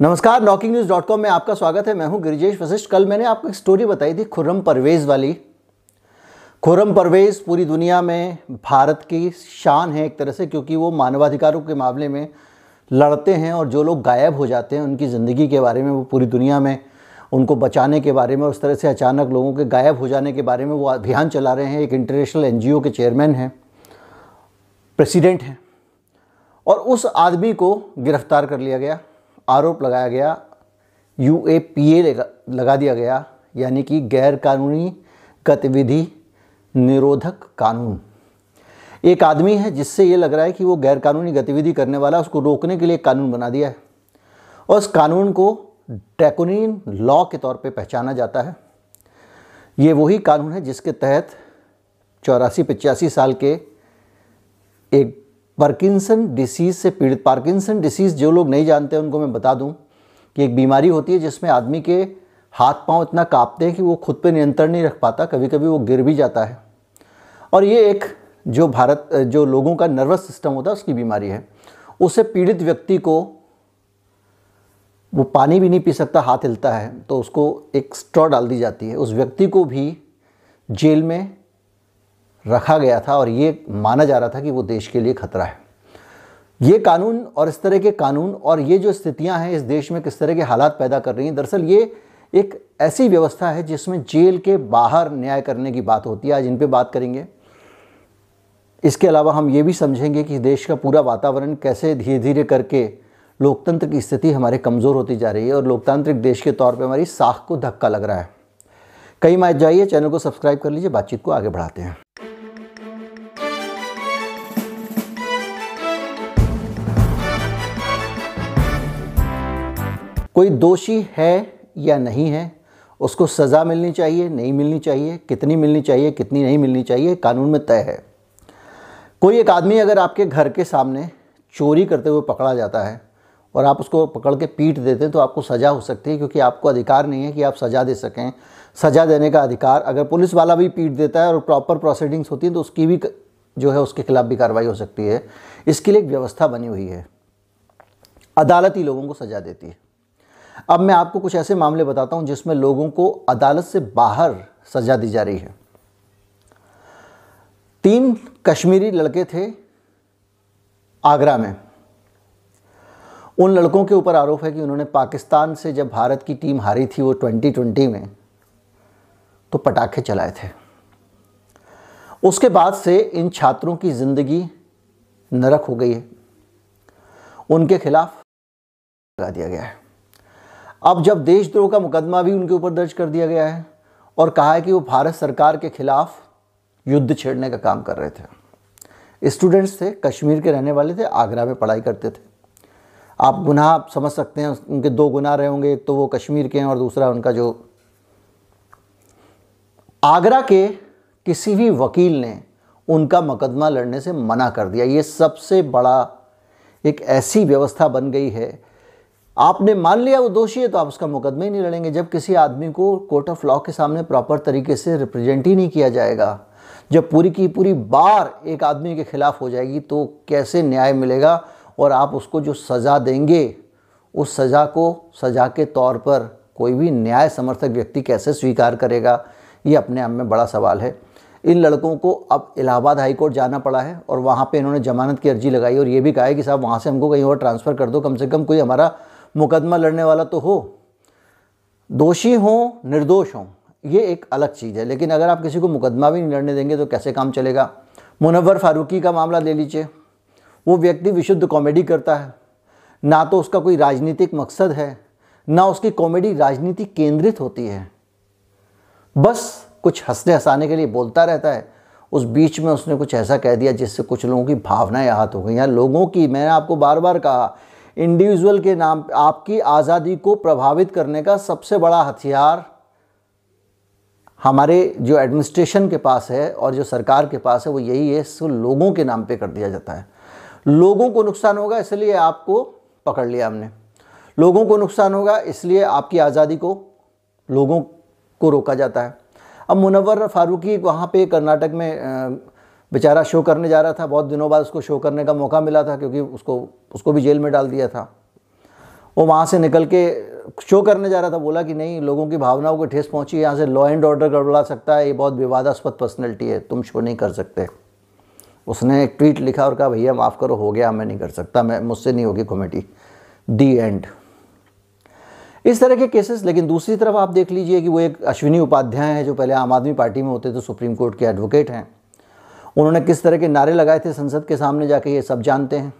नमस्कार knocking news dot com में आपका स्वागत है। मैं हूँ गिरिजेश वशिष्ठ। कल मैंने आपको एक स्टोरी बताई थी खुर्रम परवेज़ वाली। खुर्रम परवेज़ पूरी दुनिया में भारत की शान है एक तरह से, क्योंकि वो मानवाधिकारों के मामले में लड़ते हैं और जो लोग गायब हो जाते हैं उनकी ज़िंदगी के बारे में, वो पूरी दुनिया में उनको बचाने के बारे में उस तरह से अचानक लोगों के गायब हो जाने के बारे में वो अभियान चला रहे हैं। एक इंटरनेशनल एनजीओ के चेयरमैन हैं प्रेसिडेंट हैं और उस आदमी को गिरफ़्तार कर लिया गया। आरोप लगाया गया यू ए पी ए लगा दिया गया, यानी कि गैर कानूनी गतिविधि निरोधक कानून। एक आदमी है जिससे ये लग रहा है कि वो गैर कानूनी गतिविधि करने वाला उसको रोकने के लिए कानून बना दिया है। और उस कानून को ड्रैकोनिन लॉ के तौर पे पहचाना जाता है। ये वही कानून है जिसके तहत चौरासी पचासी साल के एक पार्किंसन डिसीज़ से पीड़ित पार्किंसन डिसीज़ जो लोग नहीं जानते उनको मैं बता दूँ कि एक बीमारी होती है जिसमें आदमी के हाथ पाँव इतना कांपते हैं कि वो खुद पे नियंत्रण नहीं रख पाता कभी कभी वो गिर भी जाता है। और ये एक जो भारत जो लोगों का नर्वस सिस्टम होता है, उसकी बीमारी है। उससे पीड़ित व्यक्ति को वो पानी भी नहीं पी सकता, हाथ हिलता है तो उसको एक स्ट्रॉ डाल दी जाती है। उस व्यक्ति को भी जेल में रखा गया था और ये माना जा रहा था कि वो देश के लिए खतरा है। ये कानून और इस तरह के कानून और ये जो स्थितियाँ हैं इस देश में किस तरह के हालात पैदा कर रही हैं, दरअसल ये एक ऐसी व्यवस्था है जिसमें जेल के बाहर न्याय करने की बात होती है। आज इन पर बात करेंगे। इसके अलावा हम ये भी समझेंगे कि देश का पूरा वातावरण कैसे धीरे धीरे करके लोकतंत्र की स्थिति हमारे कमज़ोर होती जा रही है और लोकतांत्रिक देश के तौर पर हमारी साख को धक्का लग रहा है। कई माइज जाइए, चैनल को सब्सक्राइब कर लीजिए, बातचीत को आगे बढ़ाते हैं। कोई दोषी है या नहीं है, उसको सज़ा मिलनी चाहिए, नहीं मिलनी चाहिए, कितनी मिलनी चाहिए, कितनी नहीं मिलनी चाहिए, कानून में तय है। कोई एक आदमी अगर आपके घर के सामने चोरी करते हुए पकड़ा जाता है और आप उसको पकड़ के पीट देते हैं तो आपको सज़ा हो सकती है, क्योंकि आपको अधिकार नहीं है कि आप सज़ा दे सकें। सज़ा देने का अधिकार, अगर पुलिस वाला भी पीट देता है और प्रॉपर प्रोसीडिंग्स होती हैं तो उसकी भी जो है, उसके खिलाफ भी कार्रवाई हो सकती है। इसके लिए एक व्यवस्था बनी हुई है। अदालत लोगों को सज़ा देती है। अब मैं आपको कुछ ऐसे मामले बताता हूँ जिसमें लोगों को अदालत से बाहर सजा दी जा रही है। तीन कश्मीरी लड़के थे आगरा में। उन लड़कों के ऊपर आरोप है कि उन्होंने पाकिस्तान से जब भारत की टीम हारी थी वो 2020 में तो पटाखे चलाए थे। उसके बाद से इन छात्रों की ज़िंदगी नरक हो गई है। उनके खिलाफ लगा दिया गया है। अब जब देशद्रोह का मुकदमा भी उनके ऊपर दर्ज कर दिया गया है और कहा है कि वो भारत सरकार के खिलाफ युद्ध छेड़ने का काम कर रहे थे। स्टूडेंट्स थे, कश्मीर के रहने वाले थे, आगरा में पढ़ाई करते थे। आप गुनाह समझ सकते हैं, उनके दो गुनाह रहे होंगे, एक तो वो कश्मीर के हैं और दूसरा उनका जो आगरा के किसी भी वकील ने उनका मुकदमा लड़ने से मना कर दिया। ये सबसे बड़ा एक ऐसी व्यवस्था बन गई है आपने मान लिया वो दोषी है तो आप उसका मुकदमा ही नहीं लड़ेंगे। जब किसी आदमी को कोर्ट ऑफ़ लॉ के सामने प्रॉपर तरीके से रिप्रेजेंट ही नहीं किया जाएगा, जब पूरी की पूरी बार एक आदमी के खिलाफ हो जाएगी तो कैसे न्याय मिलेगा? और आप उसको जो सज़ा देंगे, उस सज़ा को सज़ा के तौर पर कोई भी न्याय समर्थक व्यक्ति कैसे स्वीकार करेगा? ये अपने आप में बड़ा सवाल है। इन लड़कों को अब इलाहाबाद हाई कोर्ट जाना पड़ा है, और वहाँ पे इन्होंने जमानत की अर्जी लगाई, और ये भी कहा है कि साहब, वहाँ से हमको कहीं और ट्रांसफ़र कर दो, कम से कम कोई हमारा मुकदमा लड़ने वाला तो हो। दोषी हो, निर्दोष हों, ये एक अलग चीज़ है। लेकिन अगर आप किसी को मुकदमा भी नहीं लड़ने देंगे तो कैसे काम चलेगा? मुनवर फारूकी का मामला ले लीजिए। वो व्यक्ति विशुद्ध कॉमेडी करता है। ना तो उसका कोई राजनीतिक मकसद है, ना उसकी कॉमेडी राजनीति केंद्रित होती है। बस कुछ हंसने हंसाने के लिए बोलता रहता है। उस बीच में उसने कुछ ऐसा कह दिया जिससे कुछ लोगों की भावनाएँ आहत हो गई या लोगों की, मैंने आपको बार बार कहा इंडिविजुअल के नाम आपकी आज़ादी को प्रभावित करने का सबसे बड़ा हथियार हमारे जो एडमिनिस्ट्रेशन के पास है और जो सरकार के पास है, वो यही है, इसको लोगों के नाम पे कर दिया जाता है। लोगों को नुकसान होगा, इसलिए आपको पकड़ लिया हमने। लोगों को नुकसान होगा, इसलिए आपकी आज़ादी को लोगों को रोका जाता है। अब मुनवर फारूकी वहाँ पे कर्नाटक में बेचारा शो करने जा रहा था, बहुत दिनों बाद उसको शो करने का मौका मिला था क्योंकि उसको उसको भी जेल में डाल दिया था। वो वहाँ से निकल के शो करने जा रहा था, बोला कि नहीं, लोगों की भावनाओं को ठेस पहुँची, यहाँ से लॉ एंड ऑर्डर गड़बड़ा सकता है, ये बहुत विवादास्पद पर्सनैलिटी है, तुम शो नहीं कर सकते। उसने एक ट्वीट लिखा और कहा, भैया, माफ़ करो, हो गया, मैं नहीं कर सकता, मैं, मुझसे नहीं होगी कॉमेडी दी एंड इस तरह के केसेस लेकिन दूसरी तरफ़ आप देख लीजिए कि वो एक अश्विनी उपाध्याय हैं, जो पहले आम आदमी पार्टी में होते थे, सुप्रीम कोर्ट के एडवोकेट हैं। उन्होंने किस तरह के नारे लगाए थे संसद के सामने जाके ये सब जानते हैं?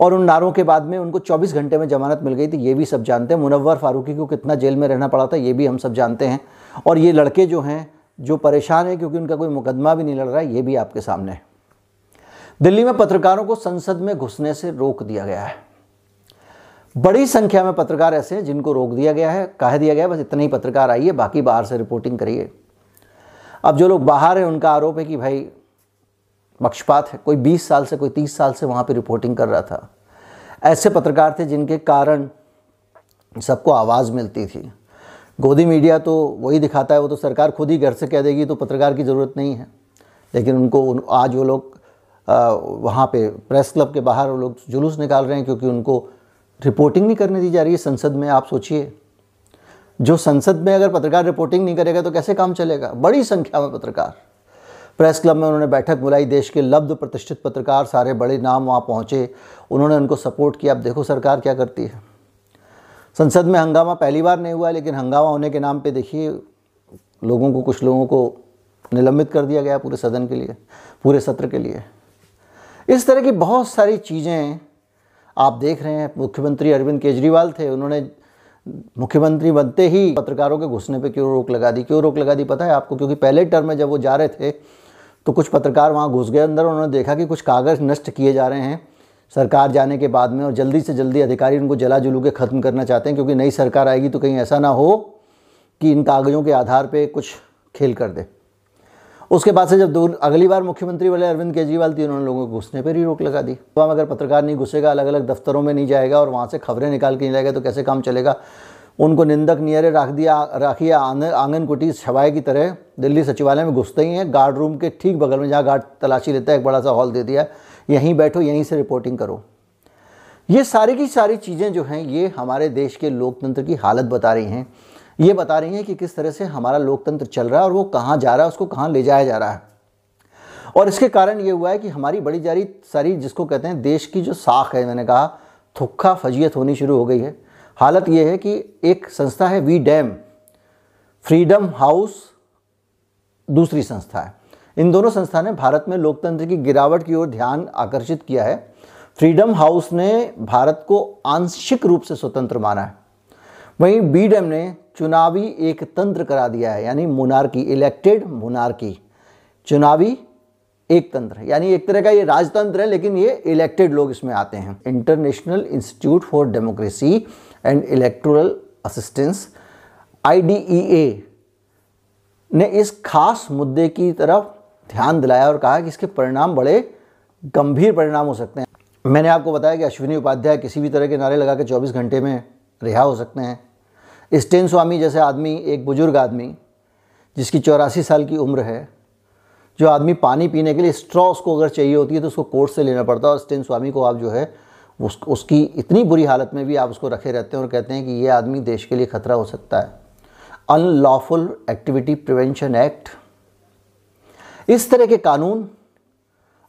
और उन नारों के बाद में उनको 24 घंटे में जमानत मिल गई थी, ये भी सब जानते हैं। मुनव्वर फारूकी को कितना जेल में रहना पड़ा था, ये भी हम सब जानते हैं। और ये लड़के जो हैं, जो परेशान है क्योंकि उनका कोई मुकदमा भी नहीं लड़ रहा है, ये भी आपके सामने है। दिल्ली में पत्रकारों को संसद में घुसने से रोक दिया गया है। बड़ी संख्या में पत्रकार ऐसे हैं जिनको रोक दिया गया है, कह दिया गया है, बस इतने ही पत्रकार आइए, बाकी बाहर से रिपोर्टिंग करिए। अब जो लोग बाहर हैं उनका आरोप है कि भाई पक्षपात है। कोई 20 साल से कोई 30 साल से वहाँ पे रिपोर्टिंग कर रहा था। ऐसे पत्रकार थे जिनके कारण सबको आवाज़ मिलती थी। गोदी मीडिया तो वही दिखाता है वो तो सरकार खुद ही घर से कह देगी तो पत्रकार की ज़रूरत नहीं है। लेकिन उनको उन, आज वो लोग वहाँ पे प्रेस क्लब के बाहर वो लोग जुलूस निकाल रहे हैं क्योंकि उनको रिपोर्टिंग नहीं करने दी जा रही है। संसद में आप सोचिए जो संसद में अगर पत्रकार रिपोर्टिंग नहीं करेगा तो कैसे काम चलेगा? बड़ी संख्या में पत्रकार। प्रेस क्लब में उन्होंने बैठक बुलाई, देश के लब्ध प्रतिष्ठित पत्रकार, सारे बड़े नाम वहाँ पहुँचे। उन्होंने उनको सपोर्ट किया। अब देखो सरकार क्या करती है। संसद में हंगामा पहली बार नहीं हुआ लेकिन हंगामा होने के नाम पे देखिए, लोगों को, कुछ लोगों को निलंबित कर दिया गया पूरे सदन के लिए, पूरे सत्र के लिए। इस तरह की बहुत सारी चीज़ें आप देख रहे हैं। मुख्यमंत्री अरविंद केजरीवाल थे, उन्होंने मुख्यमंत्री बनते ही पत्रकारों के घुसने पे क्यों रोक लगा दी? क्यों रोक लगा दी? पता है आपको, क्योंकि पहले टर्म में जब वो जा रहे थे तो कुछ पत्रकार वहाँ घुस गए अंदर, उन्होंने देखा कि कुछ कागज़ नष्ट किए जा रहे हैं। सरकार जाने के बाद में और जल्दी से जल्दी अधिकारी उनको जला जुलू के ख़त्म करना चाहते हैं, क्योंकि नई सरकार आएगी तो कहीं ऐसा ना हो कि इन कागज़ों के आधार पर कुछ खेल कर दे। उसके बाद से जब अगली बार मुख्यमंत्री वाले अरविंद केजरीवाल थी, उन्होंने लोगों को घुसने पर ही रोक लगा दी। तो अगर पत्रकार नहीं घुसेगा अलग अलग दफ्तरों में नहीं जाएगा और वहाँ से खबरें निकाल के नहीं जाएगा तो कैसे काम चलेगा? उनको निंदक नियरे रख दिया, राखिया आँगन कुटी छवाए की तरह दिल्ली सचिवालय में घुसते ही हैं। गार्ड रूम के ठीक बगल में जहाँ गार्ड तलाशी लेता है, एक बड़ा सा हॉल दे दिया यहीं बैठो, यहीं से रिपोर्टिंग करो। ये सारी की सारी चीज़ें जो हैं, ये हमारे देश के लोकतंत्र की हालत बता रही हैं। ये बता रही हैं कि किस तरह से हमारा लोकतंत्र चल रहा है और वो कहाँ जा रहा है, उसको कहाँ ले जाया जा रहा है। और इसके कारण ये हुआ है कि हमारी बड़ी जारी सारी जिसको कहते हैं देश की जो साख है, मैंने कहा, थुक्का फजियत होनी शुरू हो गई है। हालत ये है कि एक संस्था है वी डैम, फ्रीडम हाउस दूसरी संस्था है। इन दोनों संस्था ने भारत में लोकतंत्र की गिरावट की ओर ध्यान आकर्षित किया है। फ्रीडम हाउस ने भारत को आंशिक रूप से स्वतंत्र माना है। वहीं बी डैम ने चुनावी एक तंत्र करा दिया है, यानी मुनारकी इलेक्टेड मुनारकी चुनावी एक तंत्र यानी एक तरह का ये राजतंत्र है, लेकिन ये इलेक्टेड लोग इसमें आते हैं। International institute for democracy and electoral assistance IDEA ने इस खास मुद्दे की तरफ़ ध्यान दिलाया और कहा कि इसके परिणाम बड़े गंभीर परिणाम हो सकते हैं। मैंने आपको बताया कि अश्विनी उपाध्याय किसी भी तरह के नारे लगा के 24 घंटे में रिहा हो सकते हैं। स्टेन स्वामी जैसे आदमी, एक बुज़ुर्ग आदमी, जिसकी चौरासी साल की उम्र है, जो आदमी पानी पीने के लिए स्ट्रॉ उसको अगर चाहिए होती है तो उसको कोर्ट से लेना पड़ता है और स्टेन स्वामी को आप जो है, उस, उसकी इतनी बुरी हालत में भी आप उसको रखे रहते हैं और कहते हैं कि ये आदमी देश के लिए ख़तरा हो सकता है। अनलॉफुल एक्टिविटी प्रिवेंशन एक्ट इस तरह के कानून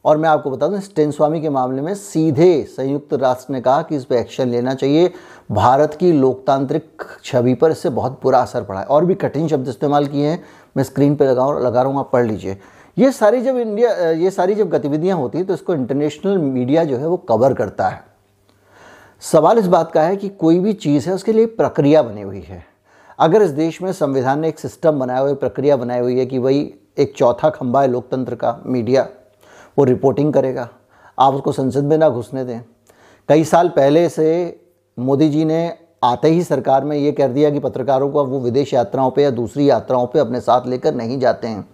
और मैं आपको बता दूँ स्टेन स्वामी के मामले में सीधे संयुक्त राष्ट्र ने कहा कि इस पर एक्शन लेना चाहिए। भारत की लोकतांत्रिक छवि पर इससे बहुत बुरा असर पड़ा है और भी कठिन शब्द इस्तेमाल किए हैं। मैं स्क्रीन पर लगाऊँ, लगा रहा हूँ, आप पढ़ लीजिए। ये सारी जब इंडिया, ये सारी जब गतिविधियाँ होती हैं तो इसको इंटरनेशनल मीडिया जो है वो कवर करता है। सवाल इस बात का है कि कोई भी चीज़ है, उसके लिए प्रक्रिया बनी हुई है। अगर इस देश में संविधान ने एक सिस्टम बनाया हुआ प्रक्रिया बनाई हुई है कि वही एक चौथा खंबा है लोकतंत्र का मीडिया वो रिपोर्टिंग करेगा। आप उसको संसद में ना घुसने दें। कई साल पहले से मोदी जी ने आते ही सरकार में ये कर दिया कि पत्रकारों को अब वो विदेश यात्राओं पे या दूसरी यात्राओं पे अपने साथ लेकर नहीं जाते हैं।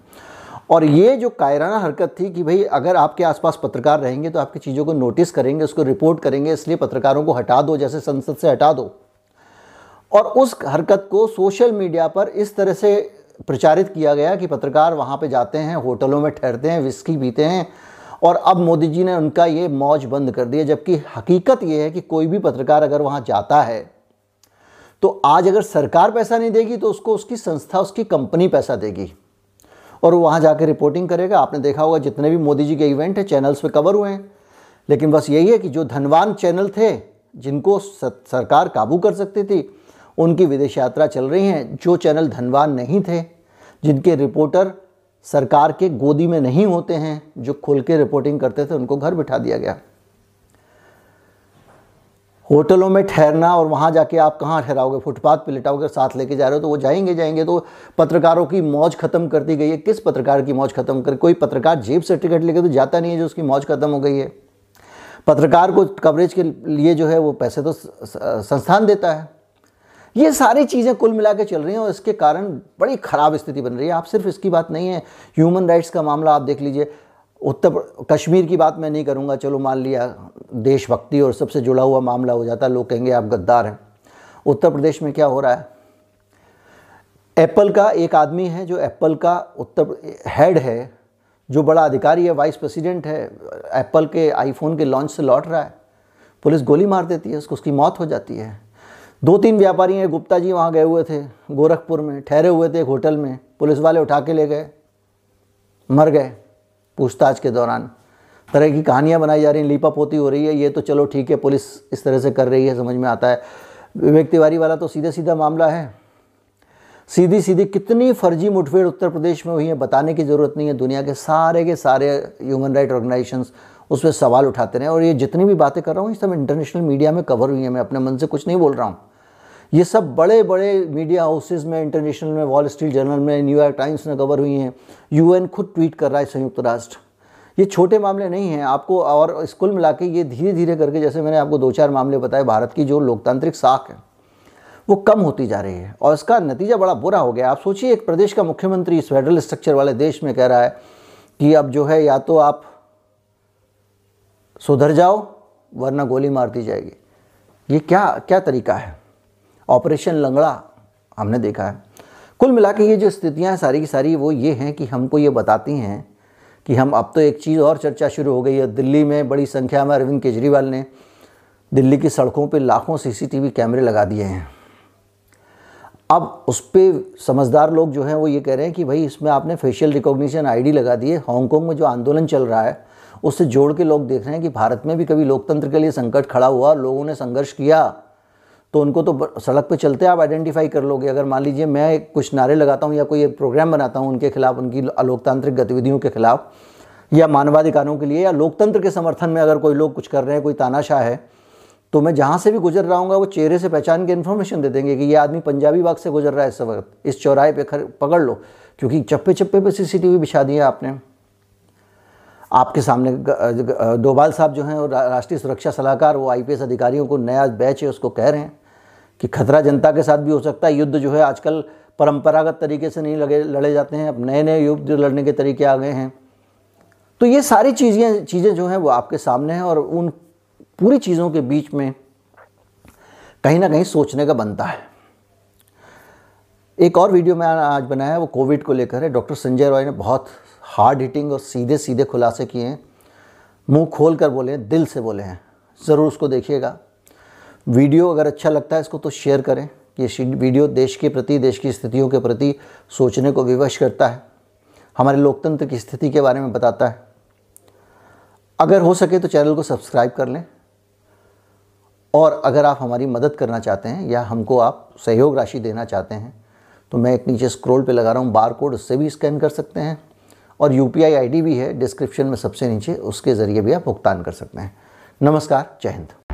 और ये जो कायराना हरकत थी कि भाई अगर आपके आसपास पत्रकार रहेंगे तो आपकी चीज़ों को नोटिस करेंगे, उसको रिपोर्ट करेंगे, इसलिए पत्रकारों को हटा दो, जैसे संसद से हटा दो। और उस हरकत को सोशल मीडिया पर इस तरह से प्रचारित किया गया कि पत्रकार वहाँ पे जाते हैं, होटलों में ठहरते हैं विस्की पीते हैं और अब मोदी जी ने उनका ये मौज बंद कर दिया, जबकि हकीकत ये है कि कोई भी पत्रकार अगर वहाँ जाता है तो आज अगर सरकार पैसा नहीं देगी तो उसको उसकी संस्था, उसकी कंपनी पैसा देगी। और वो वहाँ जाकर रिपोर्टिंग करेगा। आपने देखा होगा, जितने भी मोदी जी के इवेंट हैं चैनल्स पे कवर हुए हैं। लेकिन बस यही है कि जो धनवान चैनल थे, जिनको सरकार काबू कर सकती थी, उनकी विदेश यात्रा चल रही हैं। जो चैनल धनवान नहीं थे, जिनके रिपोर्टर सरकार के गोदी में नहीं होते हैं, जो खुल के रिपोर्टिंग करते थे, उनको घर बिठा दिया गया। होटलों में ठहरना और वहाँ जाके आप कहाँ ठहराओगे? फुटपाथ पे लिटाओगे साथ लेके जा रहे हो तो वो जाएँगे जाएँगे। तो पत्रकारों की मौज खत्म कर दी गई है। किस पत्रकार की मौज खत्म कर? कोई पत्रकार जेब से टिकट लेके तो जाता नहीं है जो उसकी मौज खत्म हो गई है। पत्रकार को कवरेज के लिए जो है, वो पैसे तो संस्थान देता है। ये सारी चीज़ें कुल मिला के चल रही हैं और इसके कारण बड़ी ख़राब स्थिति बन रही है। आप सिर्फ़ इसकी बात नहीं है। ह्यूमन राइट्स का मामला आप देख लीजिए। उत्तर कश्मीर की बात मैं नहीं करूँगा। चलो मान लिया, देशभक्ति और सबसे जुड़ा हुआ मामला हो जाता है लोग कहेंगे आप गद्दार हैं। उत्तर प्रदेश में क्या हो रहा है? एप्पल का एक आदमी है जो एप्पल का उत्तर हेड है, जो बड़ा अधिकारी है वाइस प्रेसिडेंट है। एप्पल के आईफोन के लॉन्च से लौट रहा है। पुलिस गोली मार देती है, उसको उसकी मौत हो जाती है। दो तीन व्यापारी हैं, गुप्ता जी वहाँ गए हुए थे, गोरखपुर में, ठहरे हुए थे एक होटल में, पुलिस वाले उठा के ले गए, मर गए पूछताछ के दौरान। तरह की कहानियाँ बनाई जा रही हैं लीपा पोती हो रही है, ये तो चलो ठीक है, पुलिस इस तरह से कर रही है, समझ में आता है। विवेक तिवारी वाला तो सीधा सीधा मामला है। सीधी सीधी कितनी फर्जी मुठभेड़ उत्तर प्रदेश में हुई है, बताने की ज़रूरत नहीं है, दुनिया के सारे के सारे ह्यूमन राइट ऑर्गेनाइजेशंस उस पर सवाल उठाते रहे और ये जितनी भी बातें कर रहा हूँ, ये सब इंटरनेशनल मीडिया में कवर हुई है, मैं अपने मन से कुछ नहीं बोल रहा हूँ। ये सब बड़े बड़े मीडिया हाउसेज में इंटरनेशनल में वॉल स्ट्रीट जर्नल में न्यूयॉर्क टाइम्स में कवर हुई हैं। यूएन खुद ट्वीट कर रहा है संयुक्त राष्ट्र। ये छोटे मामले नहीं हैं। आपको और स्कूल मिला के ये धीरे धीरे करके, जैसे मैंने आपको दो चार मामले बताए, भारत की जो लोकतांत्रिक साख है, वो कम होती जा रही है। और इसका नतीजा बड़ा बुरा हो गया। आप सोचिए, एक प्रदेश का मुख्यमंत्री इस फेडरल स्ट्रक्चर वाले देश में कह रहा है कि अब जो है, या तो आप सुधर जाओ, वरना गोली मार दी जाएगी। ये क्या क्या तरीका है? ऑपरेशन लंगड़ा, हमने देखा है। कुल मिला के ये जो स्थितियाँ हैं सारी की सारी, वो ये हैं कि हमको ये बताती हैं कि हम, अब तो एक चीज़ और चर्चा शुरू हो गई है। दिल्ली में बड़ी संख्या में अरविंद केजरीवाल ने दिल्ली की सड़कों पे लाखों सीसीटीवी कैमरे लगा दिए हैं। अब उस पर समझदार लोग जो हैं, वो ये कह रहे हैं कि भाई, इसमें आपने फेशियल रिकॉग्निशन आईडी लगा दी है हांगकॉन्ग में जो आंदोलन चल रहा है उससे जोड़ के लोग देख रहे हैं कि भारत में भी कभी लोकतंत्र के लिए संकट खड़ा हुआ लोगों ने संघर्ष किया तो उनको तो सड़क पे चलते आप आइडेंटिफाई कर लोगे। अगर मान लीजिए मैं कुछ नारे लगाता हूँ या कोई एक प्रोग्राम बनाता हूँ उनके खिलाफ, उनकी अलोकतांत्रिक गतिविधियों के खिलाफ, या मानवाधिकारों के लिए, या लोकतंत्र के समर्थन में अगर कोई लोग कुछ कर रहे हैं, कोई तानाशाह है तो मैं जहाँ से भी गुजर रहा हूँ वो चेहरे से पहचान के इन्फॉर्मेशन दे देंगे कि ये आदमी पंजाबी बाग से गुजर रहा है इस वक्त। इस चौराहे पे खर, पकड़ लो, क्योंकि चप्पे चप्पे पे सीसीटीवी बिछा दिया आपने। आपके सामने डोभाल साहब जो हैं और राष्ट्रीय सुरक्षा सलाहकार, वो आईपीएस अधिकारियों को नया बैच है, उसको कह रहे हैं कि खतरा जनता के साथ भी हो सकता है। युद्ध जो है आजकल परंपरागत तरीके से नहीं लगे, लड़े जाते हैं। अब नए नए युद्ध लड़ने के तरीके आ गए हैं। तो ये सारी चीज़ें चीज़ें जो हैं वो आपके सामने हैं और उन पूरी चीज़ों के बीच में कहीं ना कहीं सोचने का बनता है। एक और वीडियो मैंने आज बनाया है, वो कोविड को लेकर है। डॉक्टर संजय रॉय ने बहुत हार्ड हिटिंग और सीधे सीधे खुलासे किए हैं। मुँह खोल कर बोले हैं दिल से बोले हैं। ज़रूर उसको देखिएगा। वीडियो अगर अच्छा लगता है इसको तो शेयर करें ये वीडियो देश के प्रति, देश की स्थितियों के प्रति सोचने को विवश करता है। हमारे लोकतंत्र की स्थिति के बारे में बताता है। अगर हो सके तो चैनल को सब्सक्राइब कर लें। और अगर आप हमारी मदद करना चाहते हैं या हमको आप सहयोग राशि देना चाहते हैं तो मैं एक नीचे स्क्रॉल पे लगा रहा हूँ बार कोड उससे भी स्कैन कर सकते हैं। और यू पी भी है डिस्क्रिप्शन में सबसे नीचे, उसके ज़रिए भी आप भुगतान कर सकते हैं। नमस्कार, जय हिंद।